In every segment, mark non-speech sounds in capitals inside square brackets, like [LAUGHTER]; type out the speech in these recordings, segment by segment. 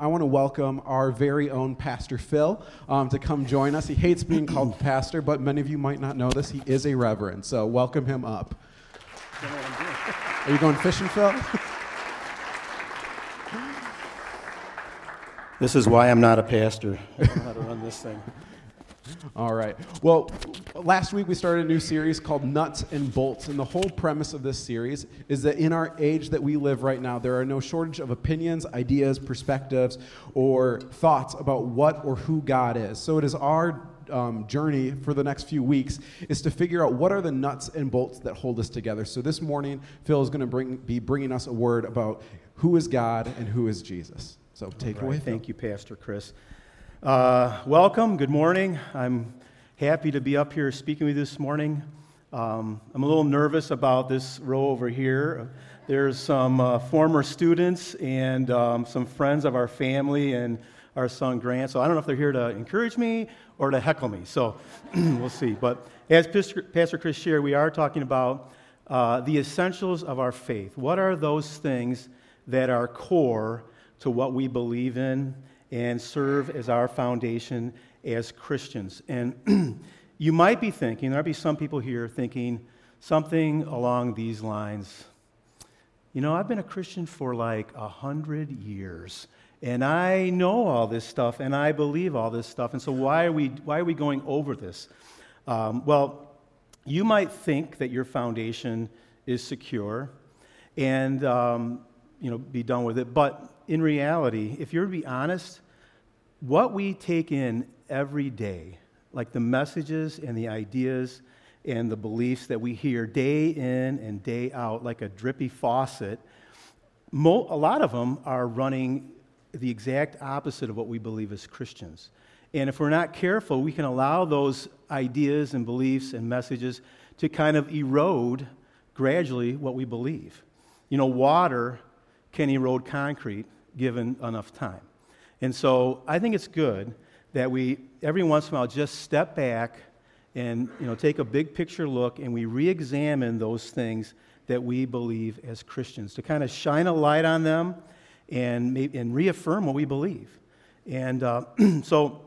I want to welcome our very own Pastor Phil um, to come join us. He hates being called pastor, but many of you might not know this. He is a reverend, so welcome him up. Are you going fishing, Phil? This is why I'm not a pastor. I don't know how to run this thing. All right. Well, last week we started a new series called Nuts and Bolts. And the whole premise of this series is that in our age that we live right now, there are no shortage of opinions, ideas, perspectives, or thoughts about what or who God is. So it is our um, journey for the next few weeks is to figure out what are the nuts and bolts that hold us together. So this morning, Phil is going to bring, be bringing us a word about who is God and who is Jesus. So take right. it away. Phil. Thank you, Pastor Chris. Uh, welcome. Good morning. I'm happy to be up here speaking with you this morning. Um, I'm a little nervous about this row over here. There's some uh, former students and um, some friends of our family and our son Grant. So I don't know if they're here to encourage me or to heckle me. So [CLEARS THROAT] we'll see. But as Pastor Chris shared, we are talking about uh, the essentials of our faith. What are those things that are core to what we believe in and serve as our foundation as Christians. And [CLEARS THROAT] you might be thinking, there might be some people here thinking something along these lines. You know, I've been a Christian for like a hundred years, and I know all this stuff, and I believe all this stuff, and so why are we, why are we going over this? Um, well, you might think that your foundation is secure and um, you know, be done with it, but in reality, if you're to be honest, what we take in every day, like the messages and the ideas and the beliefs that we hear day in and day out, like a drippy faucet, mo- a lot of them are running the exact opposite of what we believe as Christians. And if we're not careful, we can allow those ideas and beliefs and messages to kind of erode gradually what we believe. You know, water can erode concrete given enough time. And so I think it's good that we, every once in a while, just step back and you know, take a big picture look and we re examine those things that we believe as Christians to kind of shine a light on them and, and reaffirm what we believe. And uh, [CLEARS THROAT] so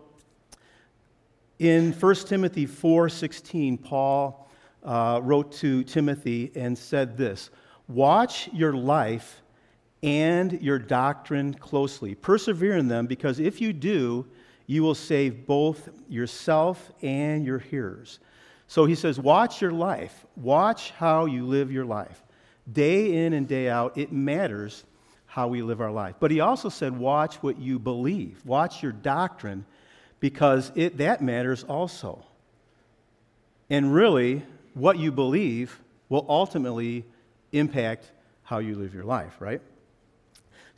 in 1 Timothy 4:16, Paul uh, wrote to Timothy and said this Watch your life and your doctrine closely. Persevere in them, because if you do, you will save both yourself and your hearers. So he says, Watch your life. Watch how you live your life. Day in and day out, it matters how we live our life. But he also said, Watch what you believe. Watch your doctrine, because it, that matters also. And really, what you believe will ultimately impact how you live your life, right?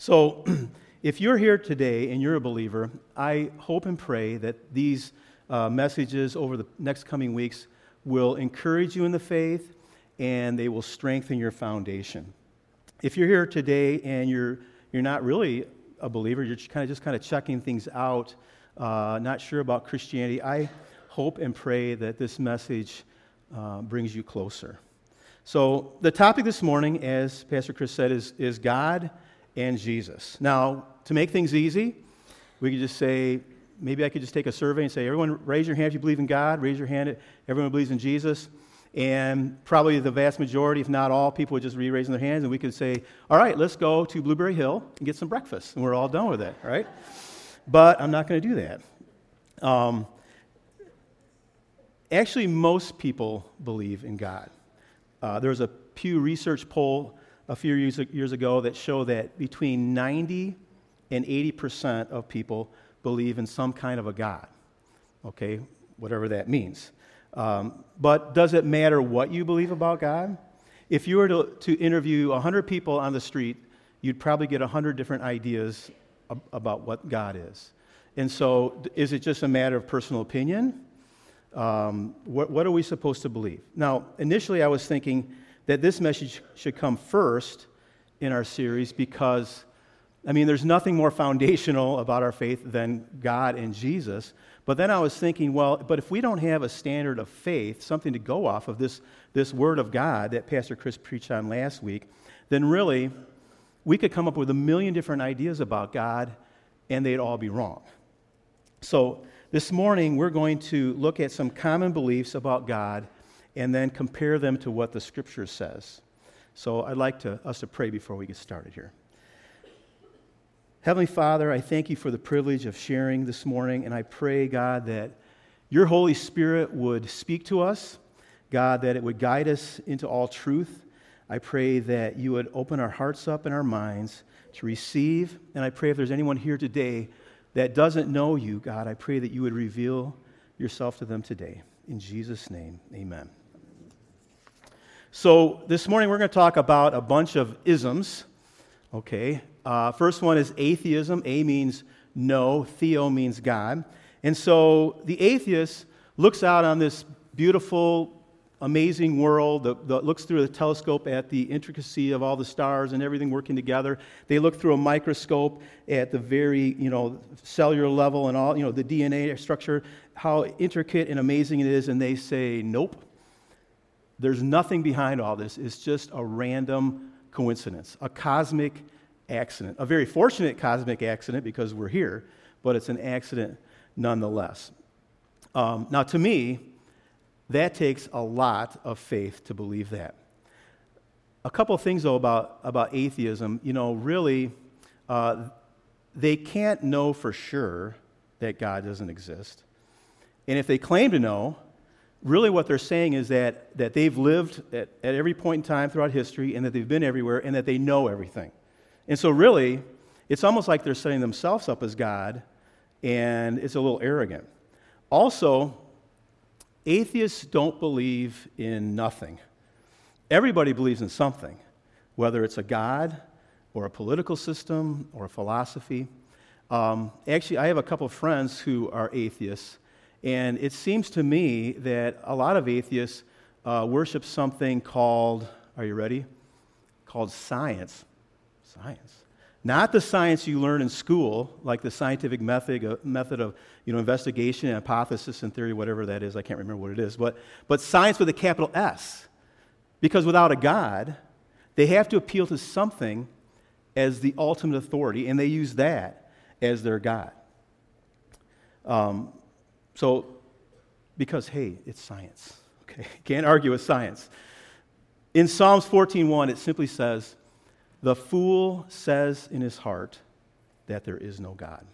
So, [CLEARS THROAT] if you're here today and you're a believer, I hope and pray that these uh, messages over the next coming weeks will encourage you in the faith and they will strengthen your foundation. If you're here today and you're, you're not really a believer, you're kind of just kind of checking things out, uh, not sure about Christianity, I hope and pray that this message uh, brings you closer. So, the topic this morning, as Pastor Chris said, is, is God and Jesus. Now, to make things easy, we could just say, maybe I could just take a survey and say, everyone raise your hand if you believe in God, raise your hand if everyone believes in Jesus. And probably the vast majority, if not all, people would just be raising their hands, and we could say, all right, let's go to Blueberry Hill and get some breakfast. And we're all done with it, right? But I'm not going to do that. Um, actually, most people believe in God. Uh, there was a Pew Research poll a few years, years ago that show that between 90 and 80% of people believe in some kind of a God, okay, whatever that means. Um, but does it matter what you believe about God? If you were to, to interview 100 people on the street, you'd probably get 100 different ideas ab- about what God is. And so, is it just a matter of personal opinion? Um, what, what are we supposed to believe? Now, initially, I was thinking, that this message should come first in our series because, I mean, there's nothing more foundational [LAUGHS] about our faith than God and Jesus. But then I was thinking, well, but if we don't have a standard of faith, something to go off of this, this Word of God that Pastor Chris preached on last week, then really we could come up with a million different ideas about God and they'd all be wrong. So, this morning we're going to look at some common beliefs about God and then compare them to what the scripture says. So, I'd like to, us to pray before we get started here. Heavenly Father, I thank you for the privilege of sharing this morning, and I pray, God, that your Holy Spirit would speak to us, God, that it would guide us into all truth. I pray that you would open our hearts up and our minds to receive, and I pray if there's anyone here today that doesn't know you, God, I pray that you would reveal yourself to them today. In Jesus' name, amen. So, this morning we're going to talk about a bunch of isms, okay? Uh, first one is atheism. A means no, theo means God. And so the atheist looks out on this beautiful, amazing world that, looks through the telescope at the intricacy of all the stars and everything working together. They look through a microscope at the very, you know, cellular level and all, you know, the DNA structure, how intricate and amazing it is, and they say, nope. There's nothing behind all this. It's just a random coincidence, a cosmic accident. A very fortunate cosmic accident because we're here, but it's an accident nonetheless. Um, now, to me, that takes a lot of faith to believe that. A couple things, though, about, about atheism. You know, really, uh, they can't know for sure that God doesn't exist. And if they claim to know, really what they're saying is that, that they've lived at, at every point in time throughout history and that they've been everywhere and that they know everything. And so, really, it's almost like they're setting themselves up as God, and it's a little arrogant. Also, atheists don't believe in nothing. Everybody believes in something, whether it's a God or a political system or a philosophy. Um, actually, I have a couple friends who are atheists, and it seems to me that a lot of atheists uh, worship something called, are you ready? Called science. Science. Not the science you learn in school, like the scientific method, uh, method of you know, investigation and hypothesis and theory, whatever that is. I can't remember what it is. But, but science with a capital S. Because without a God, they have to appeal to something as the ultimate authority, and they use that as their God. Um, so, because, hey, it's science. Okay? [LAUGHS] Can't argue with science. In Psalms 14:1, it simply says, the fool says in his heart that there is no God.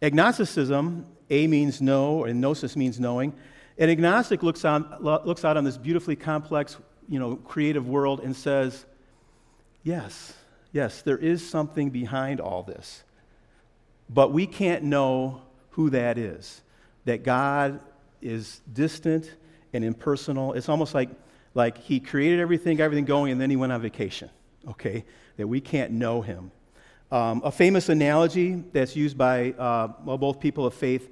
Agnosticism, A means no, and gnosis means knowing. An agnostic looks, on, looks out on this beautifully complex, you know, creative world and says, yes, yes, there is something behind all this. But we can't know who that is. That God is distant and impersonal. It's almost like like he created everything, everything going, and then he went on vacation, okay? That we can't know him. Um, a famous analogy that's used by uh, well, both people of faith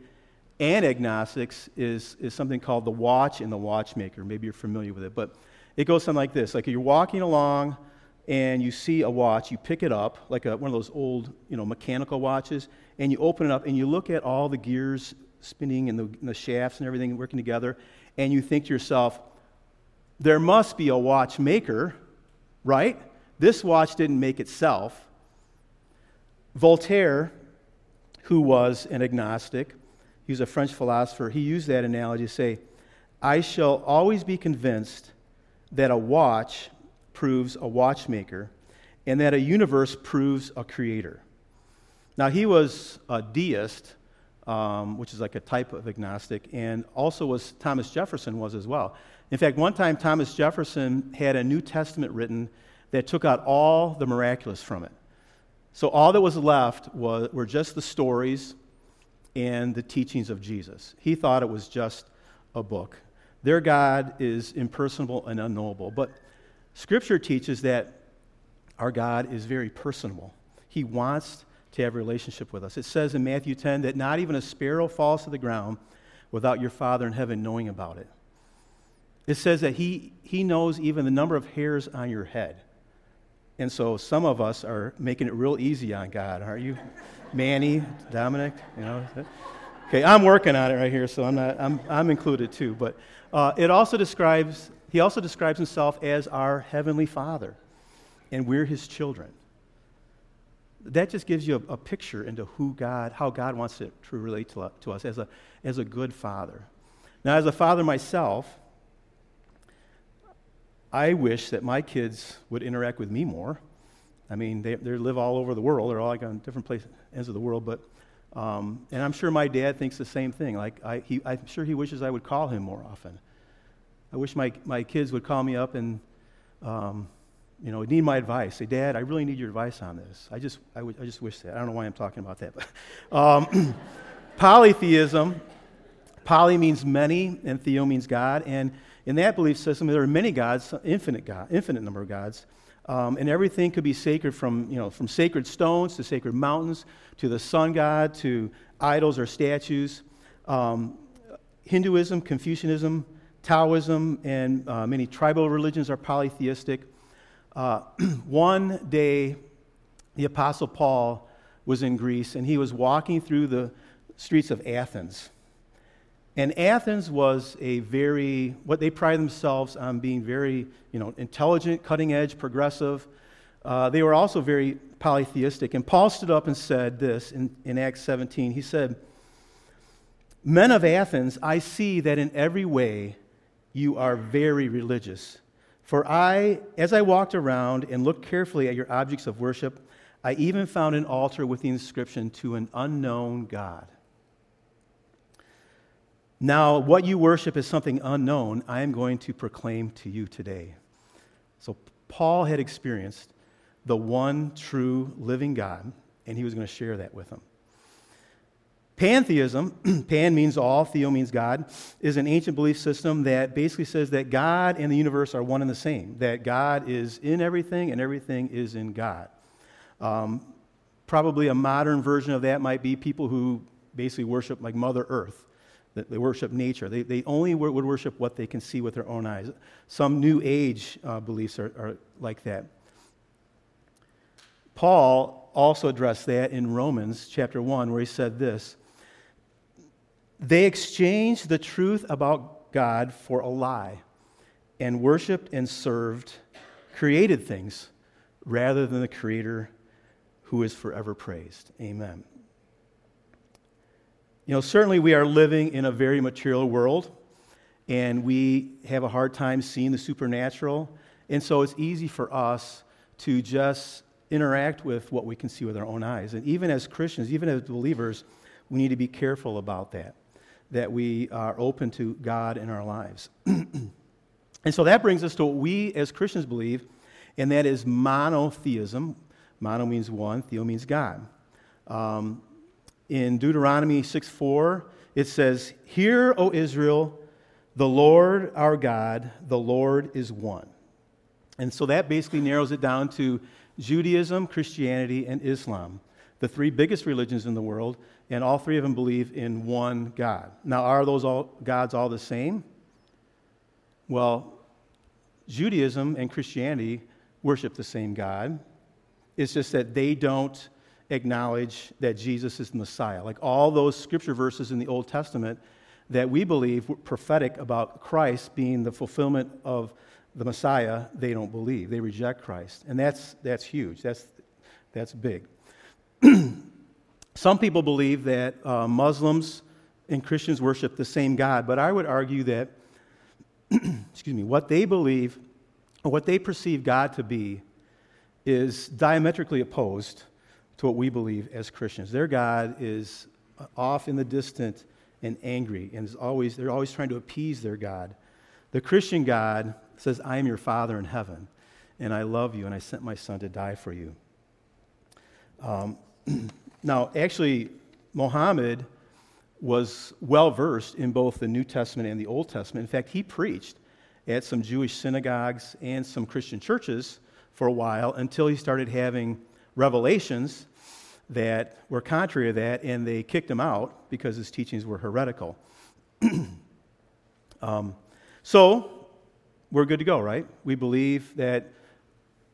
and agnostics is, is something called the watch and the watchmaker. Maybe you're familiar with it, but it goes something like this: like you're walking along and you see a watch, you pick it up, like a, one of those old, you know, mechanical watches, and you open it up and you look at all the gears spinning and the, and the shafts and everything working together, and you think to yourself, there must be a watchmaker, right? This watch didn't make itself. Voltaire, who was an agnostic, he was a French philosopher, he used that analogy to say, I shall always be convinced that a watch proves a watchmaker and that a universe proves a creator. Now, he was a deist, um, which is like a type of agnostic, and also was Thomas Jefferson was as well. In fact, one time Thomas Jefferson had a New Testament written that took out all the miraculous from it. So all that was left was, were just the stories and the teachings of Jesus. He thought it was just a book. Their God is impersonal and unknowable. But Scripture teaches that our God is very personable. He wants to have a relationship with us. It says in Matthew 10 that not even a sparrow falls to the ground without your Father in heaven knowing about it. It says that he, he knows even the number of hairs on your head. And so some of us are making it real easy on God, aren't you? [LAUGHS] Manny, Dominic, you know. Okay, I'm working on it right here, so I'm, not, I'm, I'm included too. But uh, it also describes, he also describes himself as our heavenly Father, and we're his children. that just gives you a, a, picture into who God, how God wants to, to relate to, to us as a, as a good father. Now, as a father myself, I wish that my kids would interact with me more. I mean, they, they live all over the world. They're all like on different places, ends of the world. But, um, and I'm sure my dad thinks the same thing. Like, I, he, I'm sure he wishes I would call him more often. I wish my, my kids would call me up and, um, you know, need my advice. Say, Dad, I really need your advice on this. I just, I, w- I just wish that. I don't know why I'm talking about that. But um, [CLEARS THROAT] polytheism, poly means many, and theo means God. And in that belief system, there are many gods, infinite God, infinite number of gods. Um, and everything could be sacred from, you know, from sacred stones to sacred mountains to the sun god to idols or statues. Um, Hinduism, Confucianism, Taoism, and uh, many tribal religions are polytheistic. Uh, [CLEARS THROAT] one day, the Apostle Paul was in Greece and he was walking through the streets of Athens. And Athens was a very, what they pride themselves on being very, you know, intelligent, cutting edge, progressive. Uh, they were also very polytheistic. And Paul stood up and said this in, in Acts 17. He said, Men of Athens, I see that in every way you are very religious. For I, as I walked around and looked carefully at your objects of worship, I even found an altar with the inscription to an unknown God. Now, what you worship is something unknown, I am going to proclaim to you today. So, Paul had experienced the one true living God, and he was going to share that with them. Pantheism, [CLEARS THROAT] pan means all, theo means God, is an ancient belief system that basically says that God and the universe are one and the same, that God is in everything and everything is in God. Um, probably a modern version of that might be people who basically worship like Mother Earth. They worship nature. They, they only would worship what they can see with their own eyes. Some New Age uh, beliefs are, are like that. Paul also addressed that in Romans chapter 1, where he said this they exchanged the truth about God for a lie and worshiped and served created things rather than the Creator who is forever praised. Amen. You know, certainly we are living in a very material world and we have a hard time seeing the supernatural. And so it's easy for us to just interact with what we can see with our own eyes. And even as Christians, even as believers, we need to be careful about that that we are open to God in our lives. [CLEARS THROAT] and so that brings us to what we as Christians believe, and that is monotheism. Mono means one, theo means God. Um, in Deuteronomy 6 4, it says, Hear, O Israel, the Lord our God, the Lord is one. And so that basically narrows it down to Judaism, Christianity, and Islam, the three biggest religions in the world and all three of them believe in one God. Now, are those all, gods all the same? Well, Judaism and Christianity worship the same God. It's just that they don't acknowledge that Jesus is the Messiah. Like all those scripture verses in the Old Testament that we believe were prophetic about Christ being the fulfillment of the Messiah, they don't believe. They reject Christ. And that's, that's huge. That's, that's big. [CLEARS THROAT] Some people believe that uh, Muslims and Christians worship the same God, but I would argue that, [CLEARS THROAT] excuse me, what they believe, what they perceive God to be, is diametrically opposed to what we believe as Christians. Their God is off in the distant and angry, and is always, they're always trying to appease their God. The Christian God says, I am your Father in heaven, and I love you, and I sent my Son to die for you. Um, [CLEARS THROAT] Now, actually, Mohammed was well versed in both the New Testament and the Old Testament. In fact, he preached at some Jewish synagogues and some Christian churches for a while until he started having revelations that were contrary to that, and they kicked him out because his teachings were heretical. [CLEARS THROAT] um, so, we're good to go, right? We believe that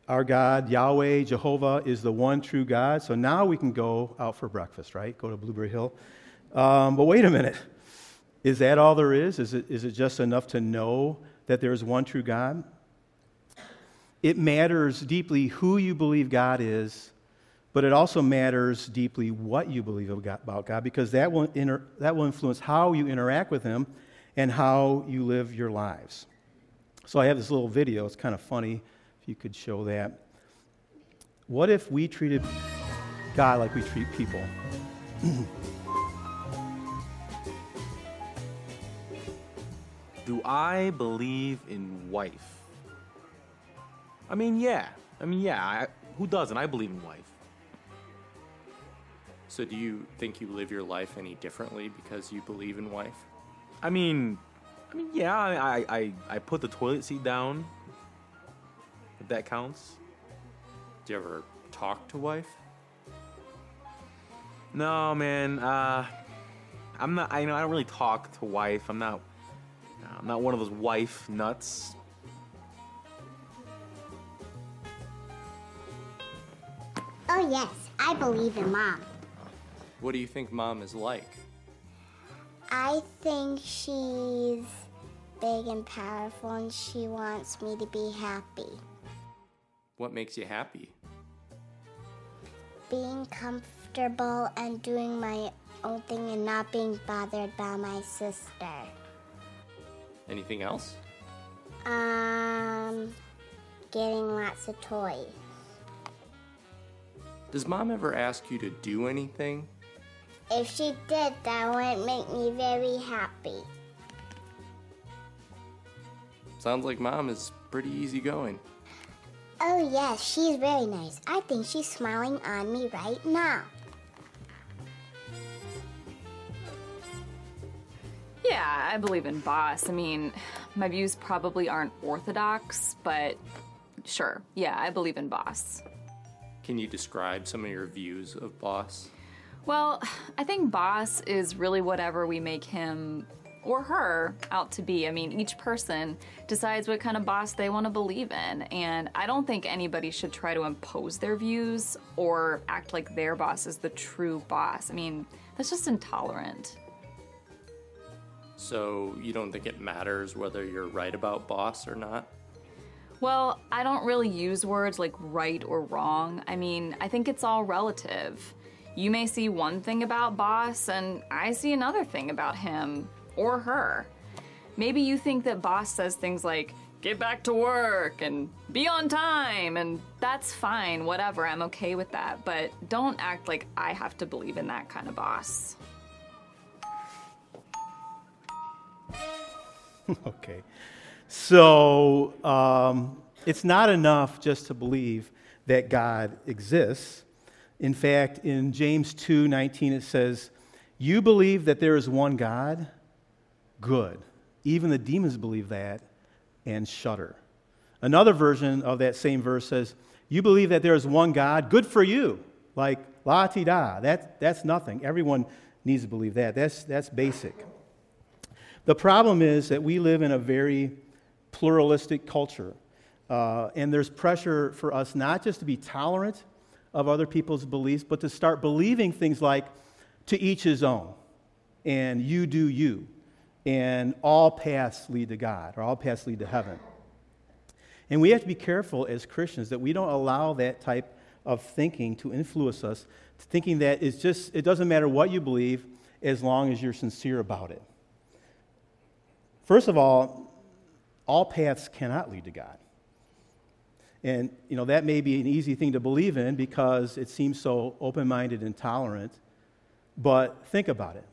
our God, Yahweh, Jehovah, is the one true God. So now we can go out for breakfast, right? Go to Blueberry Hill. Um, but wait a minute. Is that all there is? Is it, is it just enough to know that there is one true God? It matters deeply who you believe God is, but it also matters deeply what you believe about God because that will, inter- that will influence how you interact with Him and how you live your lives. So I have this little video. It's kind of funny if you could show that. What if we treated God like we treat people? Do I believe in wife? I mean, yeah. I mean, yeah. I, who doesn't? I believe in wife. So, do you think you live your life any differently because you believe in wife? I mean, I mean, yeah. I, I, I put the toilet seat down. If that counts. Do you ever talk to wife? No, man. Uh, I'm not. I you know I don't really talk to wife. I'm not. I'm not one of those wife nuts. Oh, yes, I believe in mom. What do you think mom is like? I think she's big and powerful and she wants me to be happy. What makes you happy? Being comfortable and doing my own thing and not being bothered by my sister. Anything else? Um, getting lots of toys. Does mom ever ask you to do anything? If she did, that would make me very happy. Sounds like mom is pretty easygoing. Oh, yes, she's very nice. I think she's smiling on me right now. Yeah, I believe in boss. I mean, my views probably aren't orthodox, but sure. Yeah, I believe in boss. Can you describe some of your views of boss? Well, I think boss is really whatever we make him or her out to be. I mean, each person decides what kind of boss they want to believe in, and I don't think anybody should try to impose their views or act like their boss is the true boss. I mean, that's just intolerant. So, you don't think it matters whether you're right about boss or not? Well, I don't really use words like right or wrong. I mean, I think it's all relative. You may see one thing about boss, and I see another thing about him or her. Maybe you think that boss says things like, get back to work and be on time, and that's fine, whatever, I'm okay with that, but don't act like I have to believe in that kind of boss. [LAUGHS] okay. So um, it's not enough just to believe that God exists. In fact, in James 2 19, it says, You believe that there is one God? Good. Even the demons believe that and shudder. Another version of that same verse says, You believe that there is one God? Good for you. Like, la ti da. That, that's nothing. Everyone needs to believe that. That's, that's basic. The problem is that we live in a very pluralistic culture. Uh, and there's pressure for us not just to be tolerant of other people's beliefs, but to start believing things like, to each his own, and you do you, and all paths lead to God, or all paths lead to heaven. And we have to be careful as Christians that we don't allow that type of thinking to influence us, thinking that it's just, it doesn't matter what you believe as long as you're sincere about it. First of all, all paths cannot lead to God. And, you know, that may be an easy thing to believe in because it seems so open minded and tolerant. But think about it.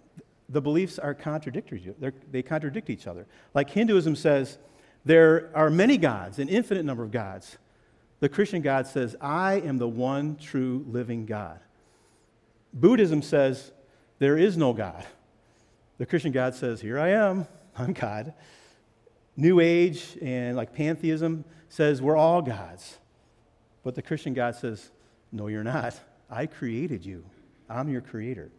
The beliefs are contradictory. They're, they contradict each other. Like Hinduism says, there are many gods, an infinite number of gods. The Christian God says, I am the one true living God. Buddhism says, there is no God. The Christian God says, Here I am, [LAUGHS] I'm God. New Age and like pantheism says we're all gods. But the Christian God says, no, you're not. I created you, I'm your creator.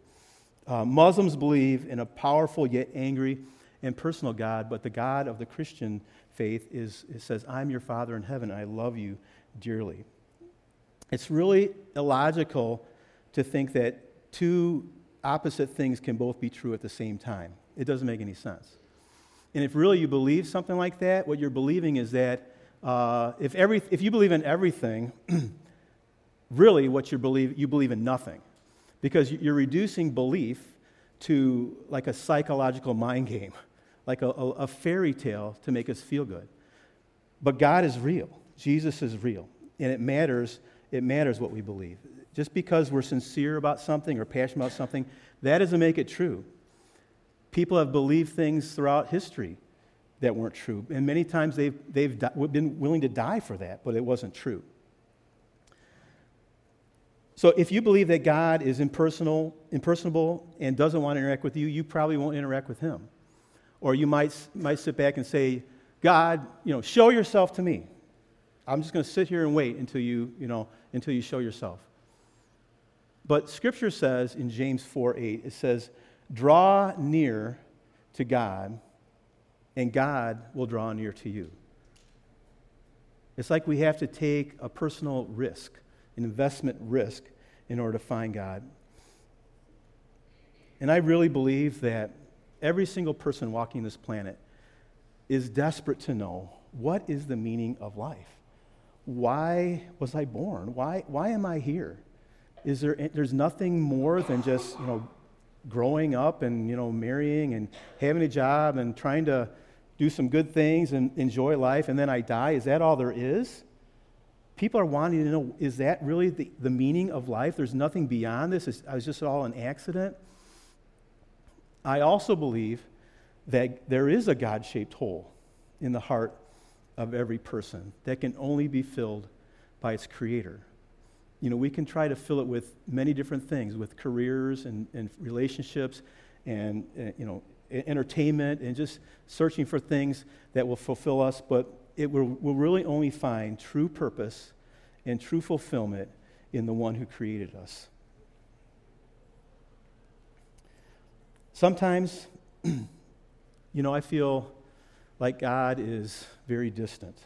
Uh, Muslims believe in a powerful yet angry and personal God, but the God of the Christian faith is, says, I'm your Father in heaven, I love you dearly. It's really illogical to think that two opposite things can both be true at the same time. It doesn't make any sense. And if really you believe something like that, what you're believing is that uh, if, every, if you believe in everything, [CLEARS THROAT] really what you believe, you believe in nothing. Because you're reducing belief to like a psychological mind game, [LAUGHS] like a, a, a fairy tale to make us feel good. But God is real. Jesus is real. And it matters, it matters what we believe. Just because we're sincere about something or passionate about something, that doesn't make it true. People have believed things throughout history that weren't true. And many times they've, they've been willing to die for that, but it wasn't true. So if you believe that God is impersonal, impersonable and doesn't want to interact with you, you probably won't interact with him. Or you might, might sit back and say, God, you know, show yourself to me. I'm just going to sit here and wait until you, you know, until you show yourself. But scripture says in James 4 8, it says, draw near to God, and God will draw near to you. It's like we have to take a personal risk investment risk in order to find God. And I really believe that every single person walking this planet is desperate to know what is the meaning of life? Why was I born? Why, why am I here? Is there, there's nothing more than just, you know, growing up and, you know, marrying and having a job and trying to do some good things and enjoy life and then I die? Is that all there is? People are wanting to know is that really the, the meaning of life? There's nothing beyond this. It's, was just all an accident. I also believe that there is a God shaped hole in the heart of every person that can only be filled by its creator. You know, we can try to fill it with many different things, with careers and, and relationships and, uh, you know, entertainment and just searching for things that will fulfill us. But it will, will really only find true purpose and true fulfillment in the one who created us. Sometimes, [CLEARS THROAT] you know, I feel like God is very distant.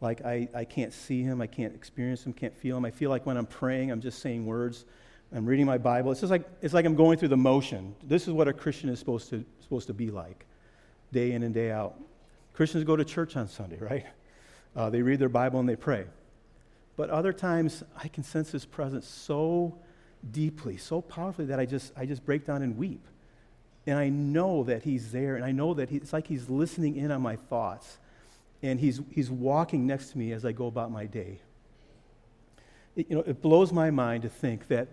Like I, I can't see him, I can't experience him, can't feel him. I feel like when I'm praying, I'm just saying words. I'm reading my Bible. It's just like it's like I'm going through the motion. This is what a Christian is supposed to supposed to be like, day in and day out. Christians go to church on Sunday, right? Uh, they read their Bible and they pray. But other times, I can sense His presence so deeply, so powerfully that I just, I just break down and weep. And I know that He's there, and I know that he, it's like He's listening in on my thoughts, and He's, he's walking next to me as I go about my day. It, you know, it blows my mind to think that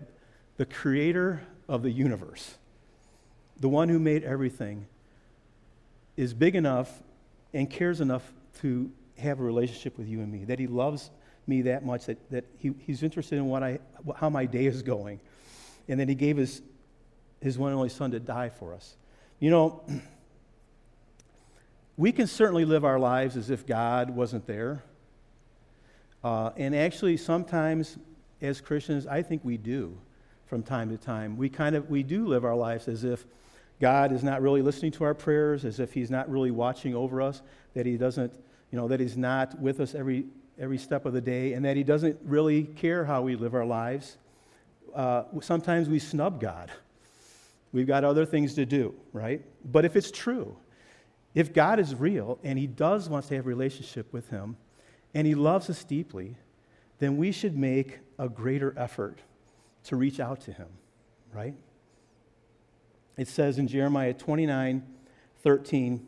the creator of the universe, the one who made everything, is big enough and cares enough to have a relationship with you and me, that he loves me that much, that, that he, he's interested in what I, how my day is going, and that he gave his, his one and only son to die for us. You know, [CLEARS THROAT] we can certainly live our lives as if God wasn't there. Uh, and actually, sometimes as Christians, I think we do from time to time. We kind of we do live our lives as if God is not really listening to our prayers, as if He's not really watching over us, that He doesn't, you know, that He's not with us every, every step of the day, and that He doesn't really care how we live our lives. Uh, sometimes we snub God. We've got other things to do, right? But if it's true, if God is real and He does want to have a relationship with Him, and He loves us deeply, then we should make a greater effort to reach out to Him, right? It says in Jeremiah 29 13,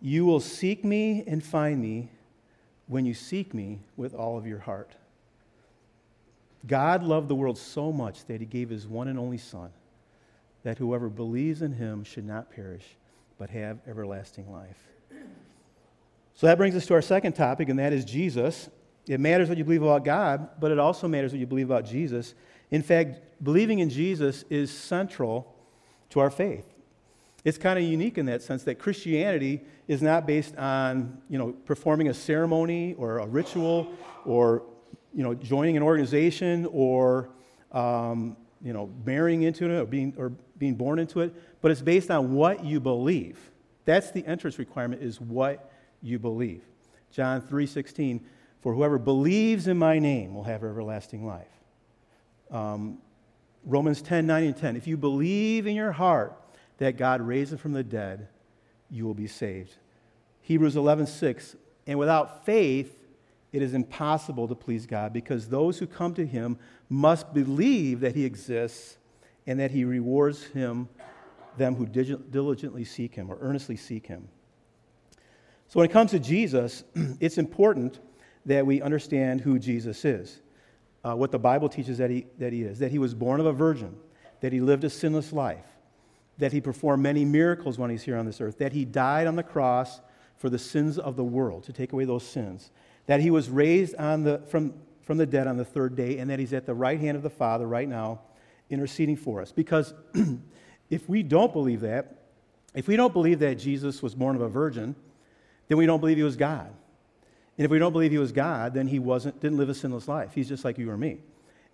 You will seek me and find me when you seek me with all of your heart. God loved the world so much that he gave his one and only Son, that whoever believes in him should not perish, but have everlasting life. So that brings us to our second topic, and that is Jesus. It matters what you believe about God, but it also matters what you believe about Jesus. In fact, believing in Jesus is central to our faith. It's kind of unique in that sense that Christianity is not based on, you know, performing a ceremony or a ritual or, you know, joining an organization or, um, you know, marrying into it or being, or being born into it, but it's based on what you believe. That's the entrance requirement is what you believe. John 3.16, for whoever believes in my name will have everlasting life. Um, Romans 10 9 and 10. If you believe in your heart that God raised him from the dead, you will be saved. Hebrews 11 6. And without faith, it is impossible to please God because those who come to him must believe that he exists and that he rewards him them who diligently seek him or earnestly seek him. So when it comes to Jesus, [CLEARS THROAT] it's important that we understand who Jesus is. Uh, what the Bible teaches that he, that he is that he was born of a virgin, that he lived a sinless life, that he performed many miracles when he's here on this earth, that he died on the cross for the sins of the world, to take away those sins, that he was raised on the, from, from the dead on the third day, and that he's at the right hand of the Father right now, interceding for us. Because [CLEARS THROAT] if we don't believe that, if we don't believe that Jesus was born of a virgin, then we don't believe he was God. And if we don't believe he was God, then he wasn't, didn't live a sinless life. He's just like you or me.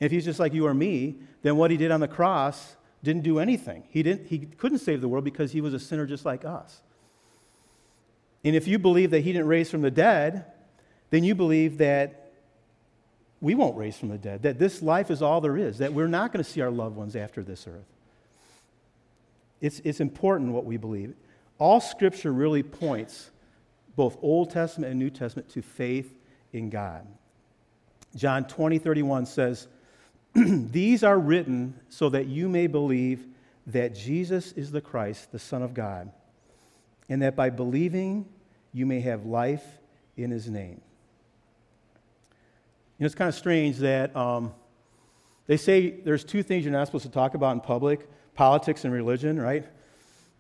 And if he's just like you or me, then what he did on the cross didn't do anything. He, didn't, he couldn't save the world because he was a sinner just like us. And if you believe that he didn't raise from the dead, then you believe that we won't raise from the dead, that this life is all there is, that we're not going to see our loved ones after this earth. It's, it's important what we believe. All scripture really points, both Old Testament and New Testament, to faith in God. John 20, 31 says, [CLEARS THROAT] These are written so that you may believe that Jesus is the Christ, the Son of God, and that by believing you may have life in his name. You know, it's kind of strange that um, they say there's two things you're not supposed to talk about in public politics and religion, right?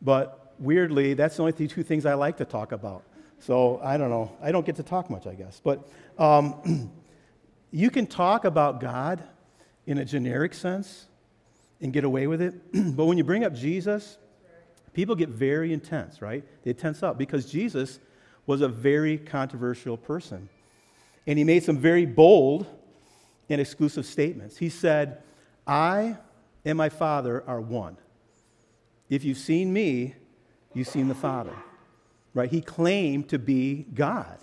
But weirdly, that's the only two things I like to talk about. So I don't know. I don't get to talk much, I guess. But um, [CLEARS THROAT] you can talk about God in a generic sense and get away with it. [CLEARS THROAT] but when you bring up Jesus, people get very intense, right? They tense up because Jesus was a very controversial person. And he made some very bold and exclusive statements. He said, I and my Father are one. If you've seen me, you've seen the Father. Right? He claimed to be God.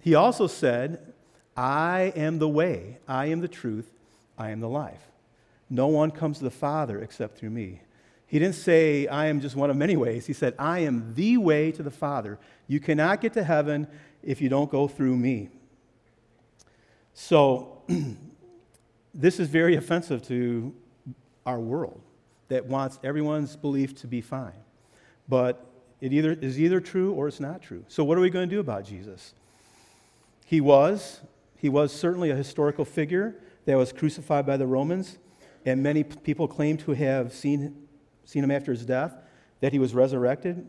He also said, I am the way, I am the truth, I am the life. No one comes to the Father except through me. He didn't say, I am just one of many ways. He said, I am the way to the Father. You cannot get to heaven if you don't go through me. So, [CLEARS THROAT] this is very offensive to our world that wants everyone's belief to be fine. But it either is either true or it's not true. So, what are we going to do about Jesus? He was he was certainly a historical figure that was crucified by the Romans, and many people claim to have seen, seen him after his death, that he was resurrected.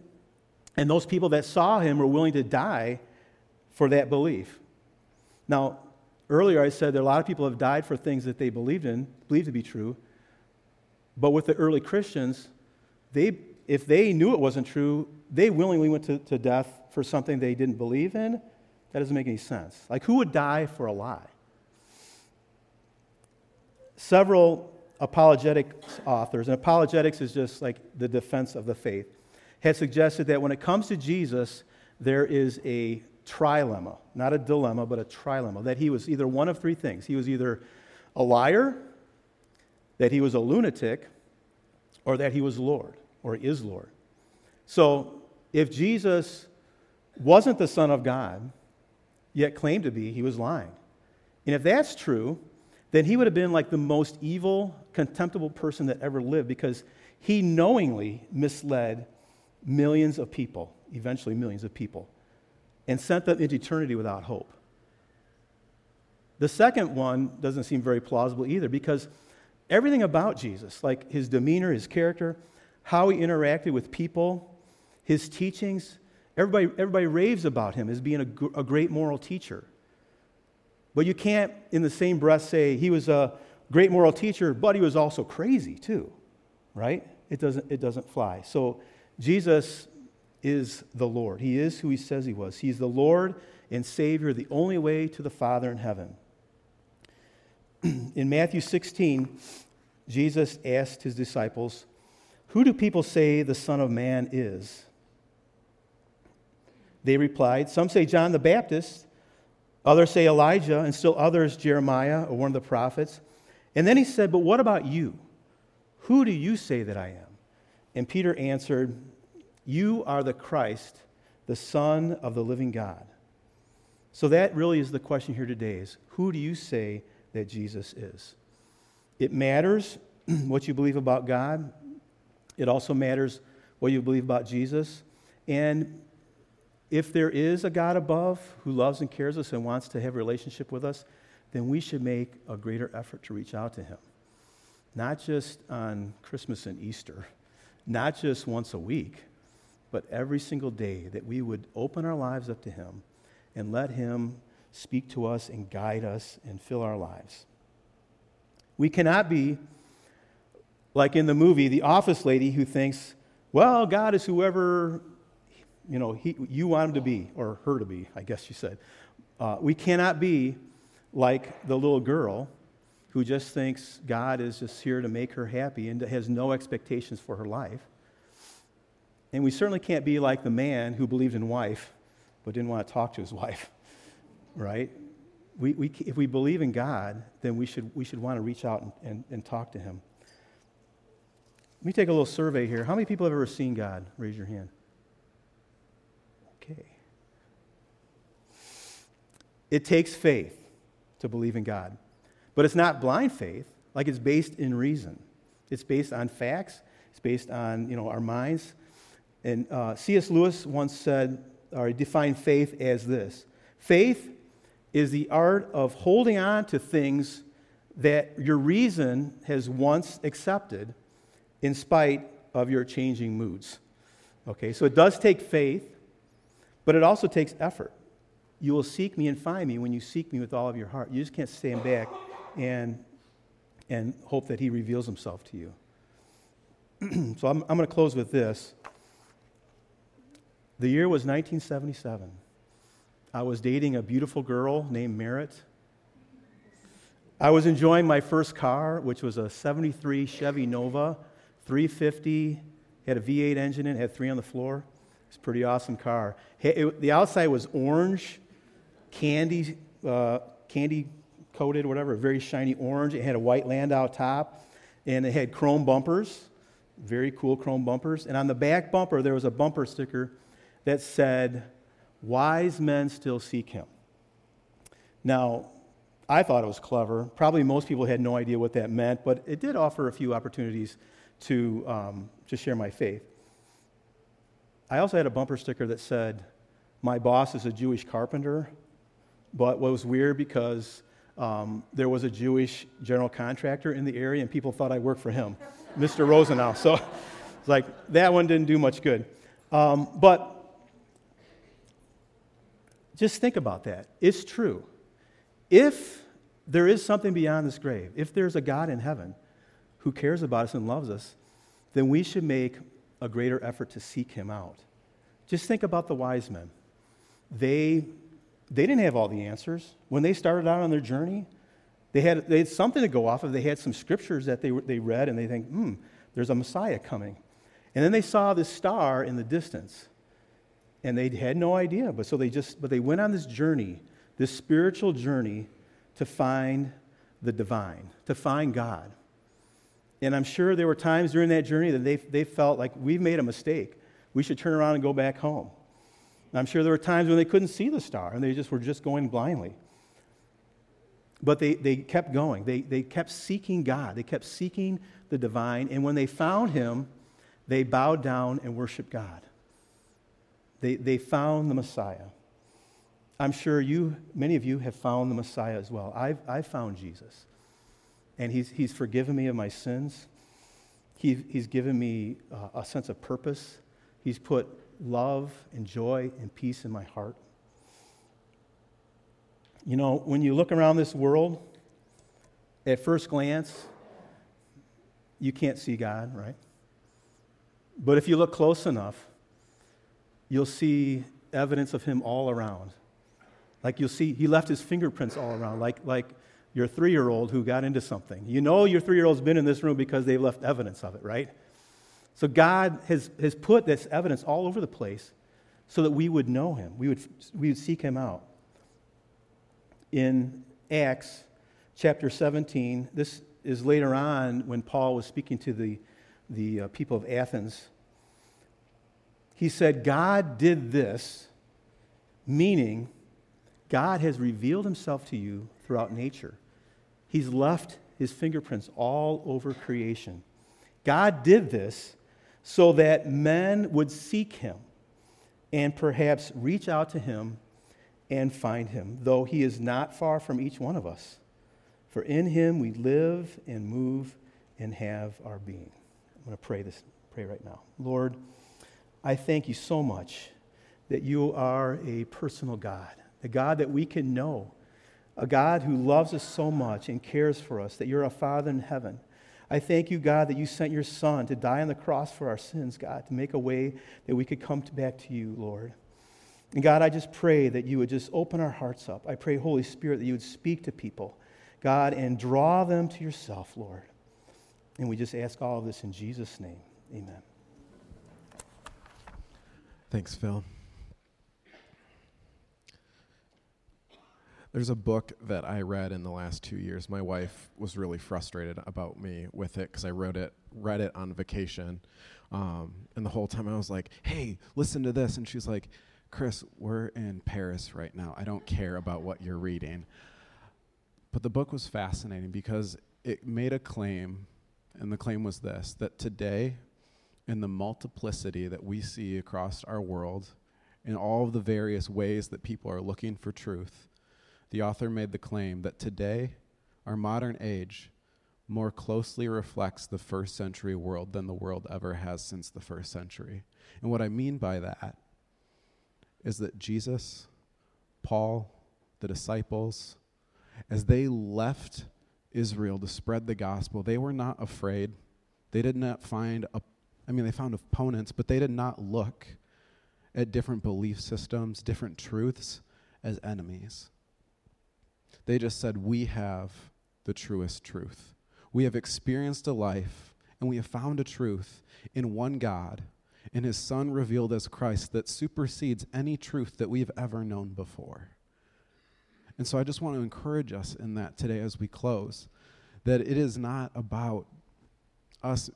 And those people that saw him were willing to die for that belief. Now, earlier I said that a lot of people have died for things that they believed in, believed to be true. But with the early Christians, they, if they knew it wasn't true, they willingly went to, to death for something they didn't believe in that doesn't make any sense. Like, who would die for a lie? Several apologetics authors, and apologetics is just like the defense of the faith, had suggested that when it comes to Jesus, there is a trilemma, not a dilemma, but a trilemma, that he was either one of three things. He was either a liar, that he was a lunatic, or that he was Lord, or is Lord. So, if Jesus wasn't the Son of God, yet claimed to be, he was lying. And if that's true, then he would have been like the most evil, contemptible person that ever lived because he knowingly misled millions of people, eventually millions of people, and sent them into eternity without hope. The second one doesn't seem very plausible either because everything about Jesus, like his demeanor, his character, how he interacted with people, his teachings, Everybody, everybody raves about him as being a, a great moral teacher. But you can't, in the same breath, say he was a great moral teacher, but he was also crazy too, right? It doesn't, it doesn't fly. So Jesus is the Lord. He is who he says he was. He's the Lord and Savior, the only way to the Father in heaven. [CLEARS THROAT] in Matthew 16, Jesus asked his disciples, Who do people say the Son of Man is? They replied, Some say John the Baptist, others say Elijah, and still others Jeremiah or one of the prophets. And then he said, But what about you? Who do you say that I am? And Peter answered, You are the Christ, the Son of the living God. So that really is the question here today is who do you say that Jesus is? It matters [CLEARS THROAT] what you believe about God. It also matters what you believe about Jesus. And if there is a God above who loves and cares us and wants to have a relationship with us, then we should make a greater effort to reach out to him. Not just on Christmas and Easter, not just once a week, but every single day that we would open our lives up to him and let him speak to us and guide us and fill our lives. We cannot be like in the movie, the office lady who thinks, well, God is whoever you know he, you want him to be, or her to be, I guess you said. Uh, we cannot be like the little girl who just thinks God is just here to make her happy and has no expectations for her life. And we certainly can't be like the man who believed in wife but didn't want to talk to his wife, [LAUGHS] right? We, we, if we believe in God, then we should, we should want to reach out and, and, and talk to him. Let me take a little survey here. How many people have ever seen God? Raise your hand. Okay. It takes faith to believe in God, but it's not blind faith, like it's based in reason. It's based on facts, it's based on you know, our minds. And uh, C.S. Lewis once said, or defined faith as this faith is the art of holding on to things that your reason has once accepted in spite of your changing moods. Okay, so it does take faith, but it also takes effort. You will seek me and find me when you seek me with all of your heart. You just can't stand back and, and hope that he reveals himself to you. [CLEARS THROAT] so I'm, I'm going to close with this. The year was 1977. I was dating a beautiful girl named Merritt. I was enjoying my first car, which was a 73 Chevy Nova, 350, had a V8 engine in it, had three on the floor. It's a pretty awesome car. It, the outside was orange, candy, uh, candy coated, whatever, very shiny orange. It had a white Landau top, and it had chrome bumpers, very cool chrome bumpers. And on the back bumper, there was a bumper sticker that said, Wise men still seek him. Now, I thought it was clever. Probably most people had no idea what that meant, but it did offer a few opportunities to, um, to share my faith. I also had a bumper sticker that said, My boss is a Jewish carpenter, but what was weird because um, there was a Jewish general contractor in the area and people thought I worked for him, [LAUGHS] Mr. Rosenau. So it's like that one didn't do much good. Um, but just think about that. It's true. If there is something beyond this grave, if there's a God in heaven who cares about us and loves us, then we should make a greater effort to seek him out. Just think about the wise men. They, they didn't have all the answers. When they started out on their journey, they had, they had something to go off of. They had some scriptures that they, they read, and they think, hmm, there's a Messiah coming. And then they saw this star in the distance and they had no idea. But so they just, but they went on this journey, this spiritual journey to find the divine, to find God. And I'm sure there were times during that journey that they, they felt like we've made a mistake. We should turn around and go back home. And I'm sure there were times when they couldn't see the star and they just were just going blindly. But they, they kept going. They, they kept seeking God. They kept seeking the divine. And when they found him, they bowed down and worshiped God. They, they found the Messiah. I'm sure you, many of you have found the Messiah as well. I've, I've found Jesus. And he's, he's forgiven me of my sins. He, he's given me uh, a sense of purpose. He's put love and joy and peace in my heart. You know, when you look around this world, at first glance, you can't see God, right? But if you look close enough, you'll see evidence of him all around. Like you'll see, he left his fingerprints all around, like, like your three year old who got into something. You know your three year old's been in this room because they've left evidence of it, right? So God has, has put this evidence all over the place so that we would know him, we would, we would seek him out. In Acts chapter 17, this is later on when Paul was speaking to the, the uh, people of Athens he said, God did this, meaning God has revealed himself to you throughout nature. He's left his fingerprints all over creation. God did this so that men would seek him and perhaps reach out to him and find him, though he is not far from each one of us. For in him we live and move and have our being. I'm going to pray this pray right now. Lord, I thank you so much that you are a personal God, a God that we can know, a God who loves us so much and cares for us, that you're a Father in heaven. I thank you, God, that you sent your Son to die on the cross for our sins, God, to make a way that we could come back to you, Lord. And God, I just pray that you would just open our hearts up. I pray, Holy Spirit, that you would speak to people, God, and draw them to yourself, Lord. And we just ask all of this in Jesus' name. Amen. Thanks, Phil. There's a book that I read in the last two years. My wife was really frustrated about me with it because I wrote it, read it on vacation, um, and the whole time I was like, "Hey, listen to this," and she's like, "Chris, we're in Paris right now. I don't care about what you're reading." But the book was fascinating because it made a claim, and the claim was this: that today, in the multiplicity that we see across our world, in all of the various ways that people are looking for truth the author made the claim that today, our modern age, more closely reflects the first century world than the world ever has since the first century. And what I mean by that is that Jesus, Paul, the disciples, as they left Israel to spread the gospel, they were not afraid. They did not find, I mean, they found opponents, but they did not look at different belief systems, different truths as enemies. They just said, We have the truest truth. We have experienced a life and we have found a truth in one God, in His Son revealed as Christ, that supersedes any truth that we've ever known before. And so I just want to encourage us in that today as we close that it is not about us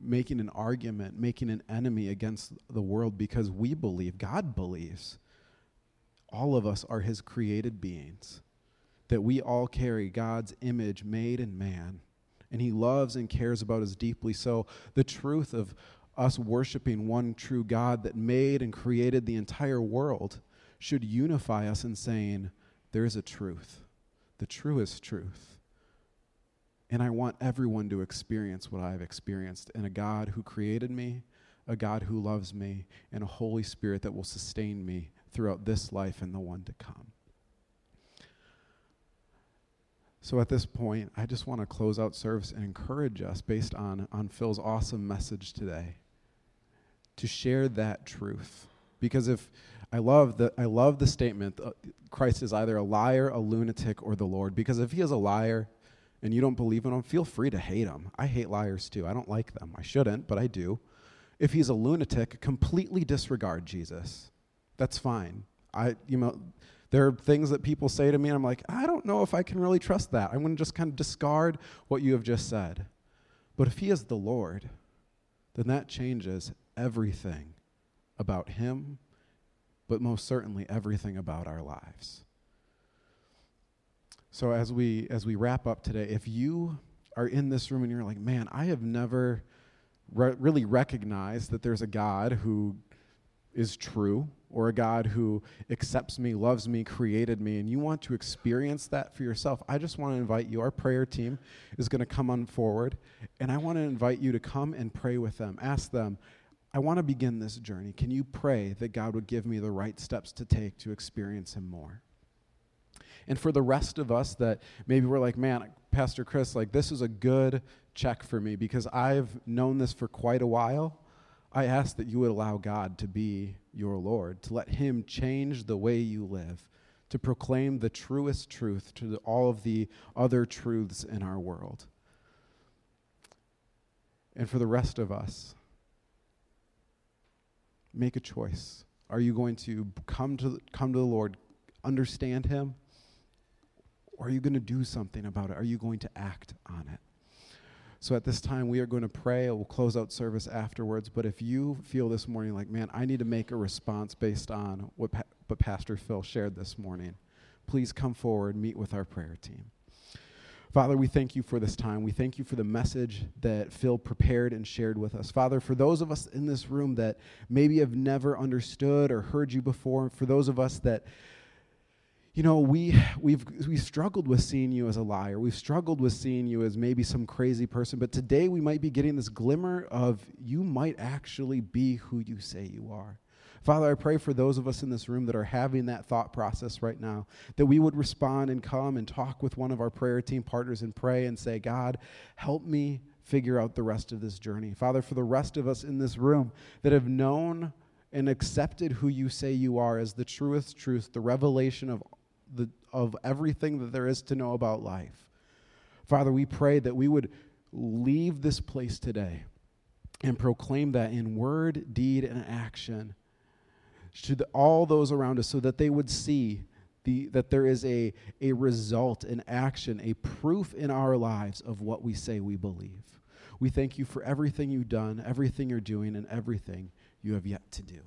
making an argument, making an enemy against the world because we believe, God believes, all of us are His created beings that we all carry God's image made in man, and He loves and cares about us deeply. So, the truth of us worshiping one true God that made and created the entire world should unify us in saying, There's a truth, the truest truth. And I want everyone to experience what I've experienced in a God who created me, a God who loves me, and a Holy Spirit that will sustain me throughout this life and the one to come. So at this point, I just want to close out service and encourage us based on, on Phil's awesome message today to share that truth. Because if I love the I love the statement uh, Christ is either a liar, a lunatic, or the Lord. Because if he is a liar and you don't believe in him, feel free to hate him. I hate liars too. I don't like them. I shouldn't, but I do. If he's a lunatic, completely disregard Jesus. That's fine. I you know there are things that people say to me, and I'm like, I don't know if I can really trust that. I'm going to just kind of discard what you have just said. But if He is the Lord, then that changes everything about Him, but most certainly everything about our lives. So as we as we wrap up today, if you are in this room and you're like, man, I have never re- really recognized that there's a God who is true or a God who accepts me, loves me, created me, and you want to experience that for yourself, I just want to invite you. Our prayer team is going to come on forward, and I want to invite you to come and pray with them. Ask them, I want to begin this journey. Can you pray that God would give me the right steps to take to experience Him more? And for the rest of us that maybe we're like, man, Pastor Chris, like this is a good check for me because I've known this for quite a while I ask that you would allow God to be your Lord, to let Him change the way you live, to proclaim the truest truth to all of the other truths in our world. And for the rest of us, make a choice. Are you going to come to, come to the Lord, understand Him, or are you going to do something about it? Are you going to act on it? So at this time, we are going to pray. We'll close out service afterwards. But if you feel this morning like, man, I need to make a response based on what, pa- what Pastor Phil shared this morning, please come forward, meet with our prayer team. Father, we thank you for this time. We thank you for the message that Phil prepared and shared with us. Father, for those of us in this room that maybe have never understood or heard you before, for those of us that you know, we, we've, we've struggled with seeing you as a liar. We've struggled with seeing you as maybe some crazy person. But today we might be getting this glimmer of you might actually be who you say you are. Father, I pray for those of us in this room that are having that thought process right now, that we would respond and come and talk with one of our prayer team partners and pray and say, God, help me figure out the rest of this journey. Father, for the rest of us in this room that have known and accepted who you say you are as the truest truth, the revelation of, the, of everything that there is to know about life. Father, we pray that we would leave this place today and proclaim that in word, deed, and action to the, all those around us so that they would see the, that there is a, a result, an action, a proof in our lives of what we say we believe. We thank you for everything you've done, everything you're doing, and everything you have yet to do.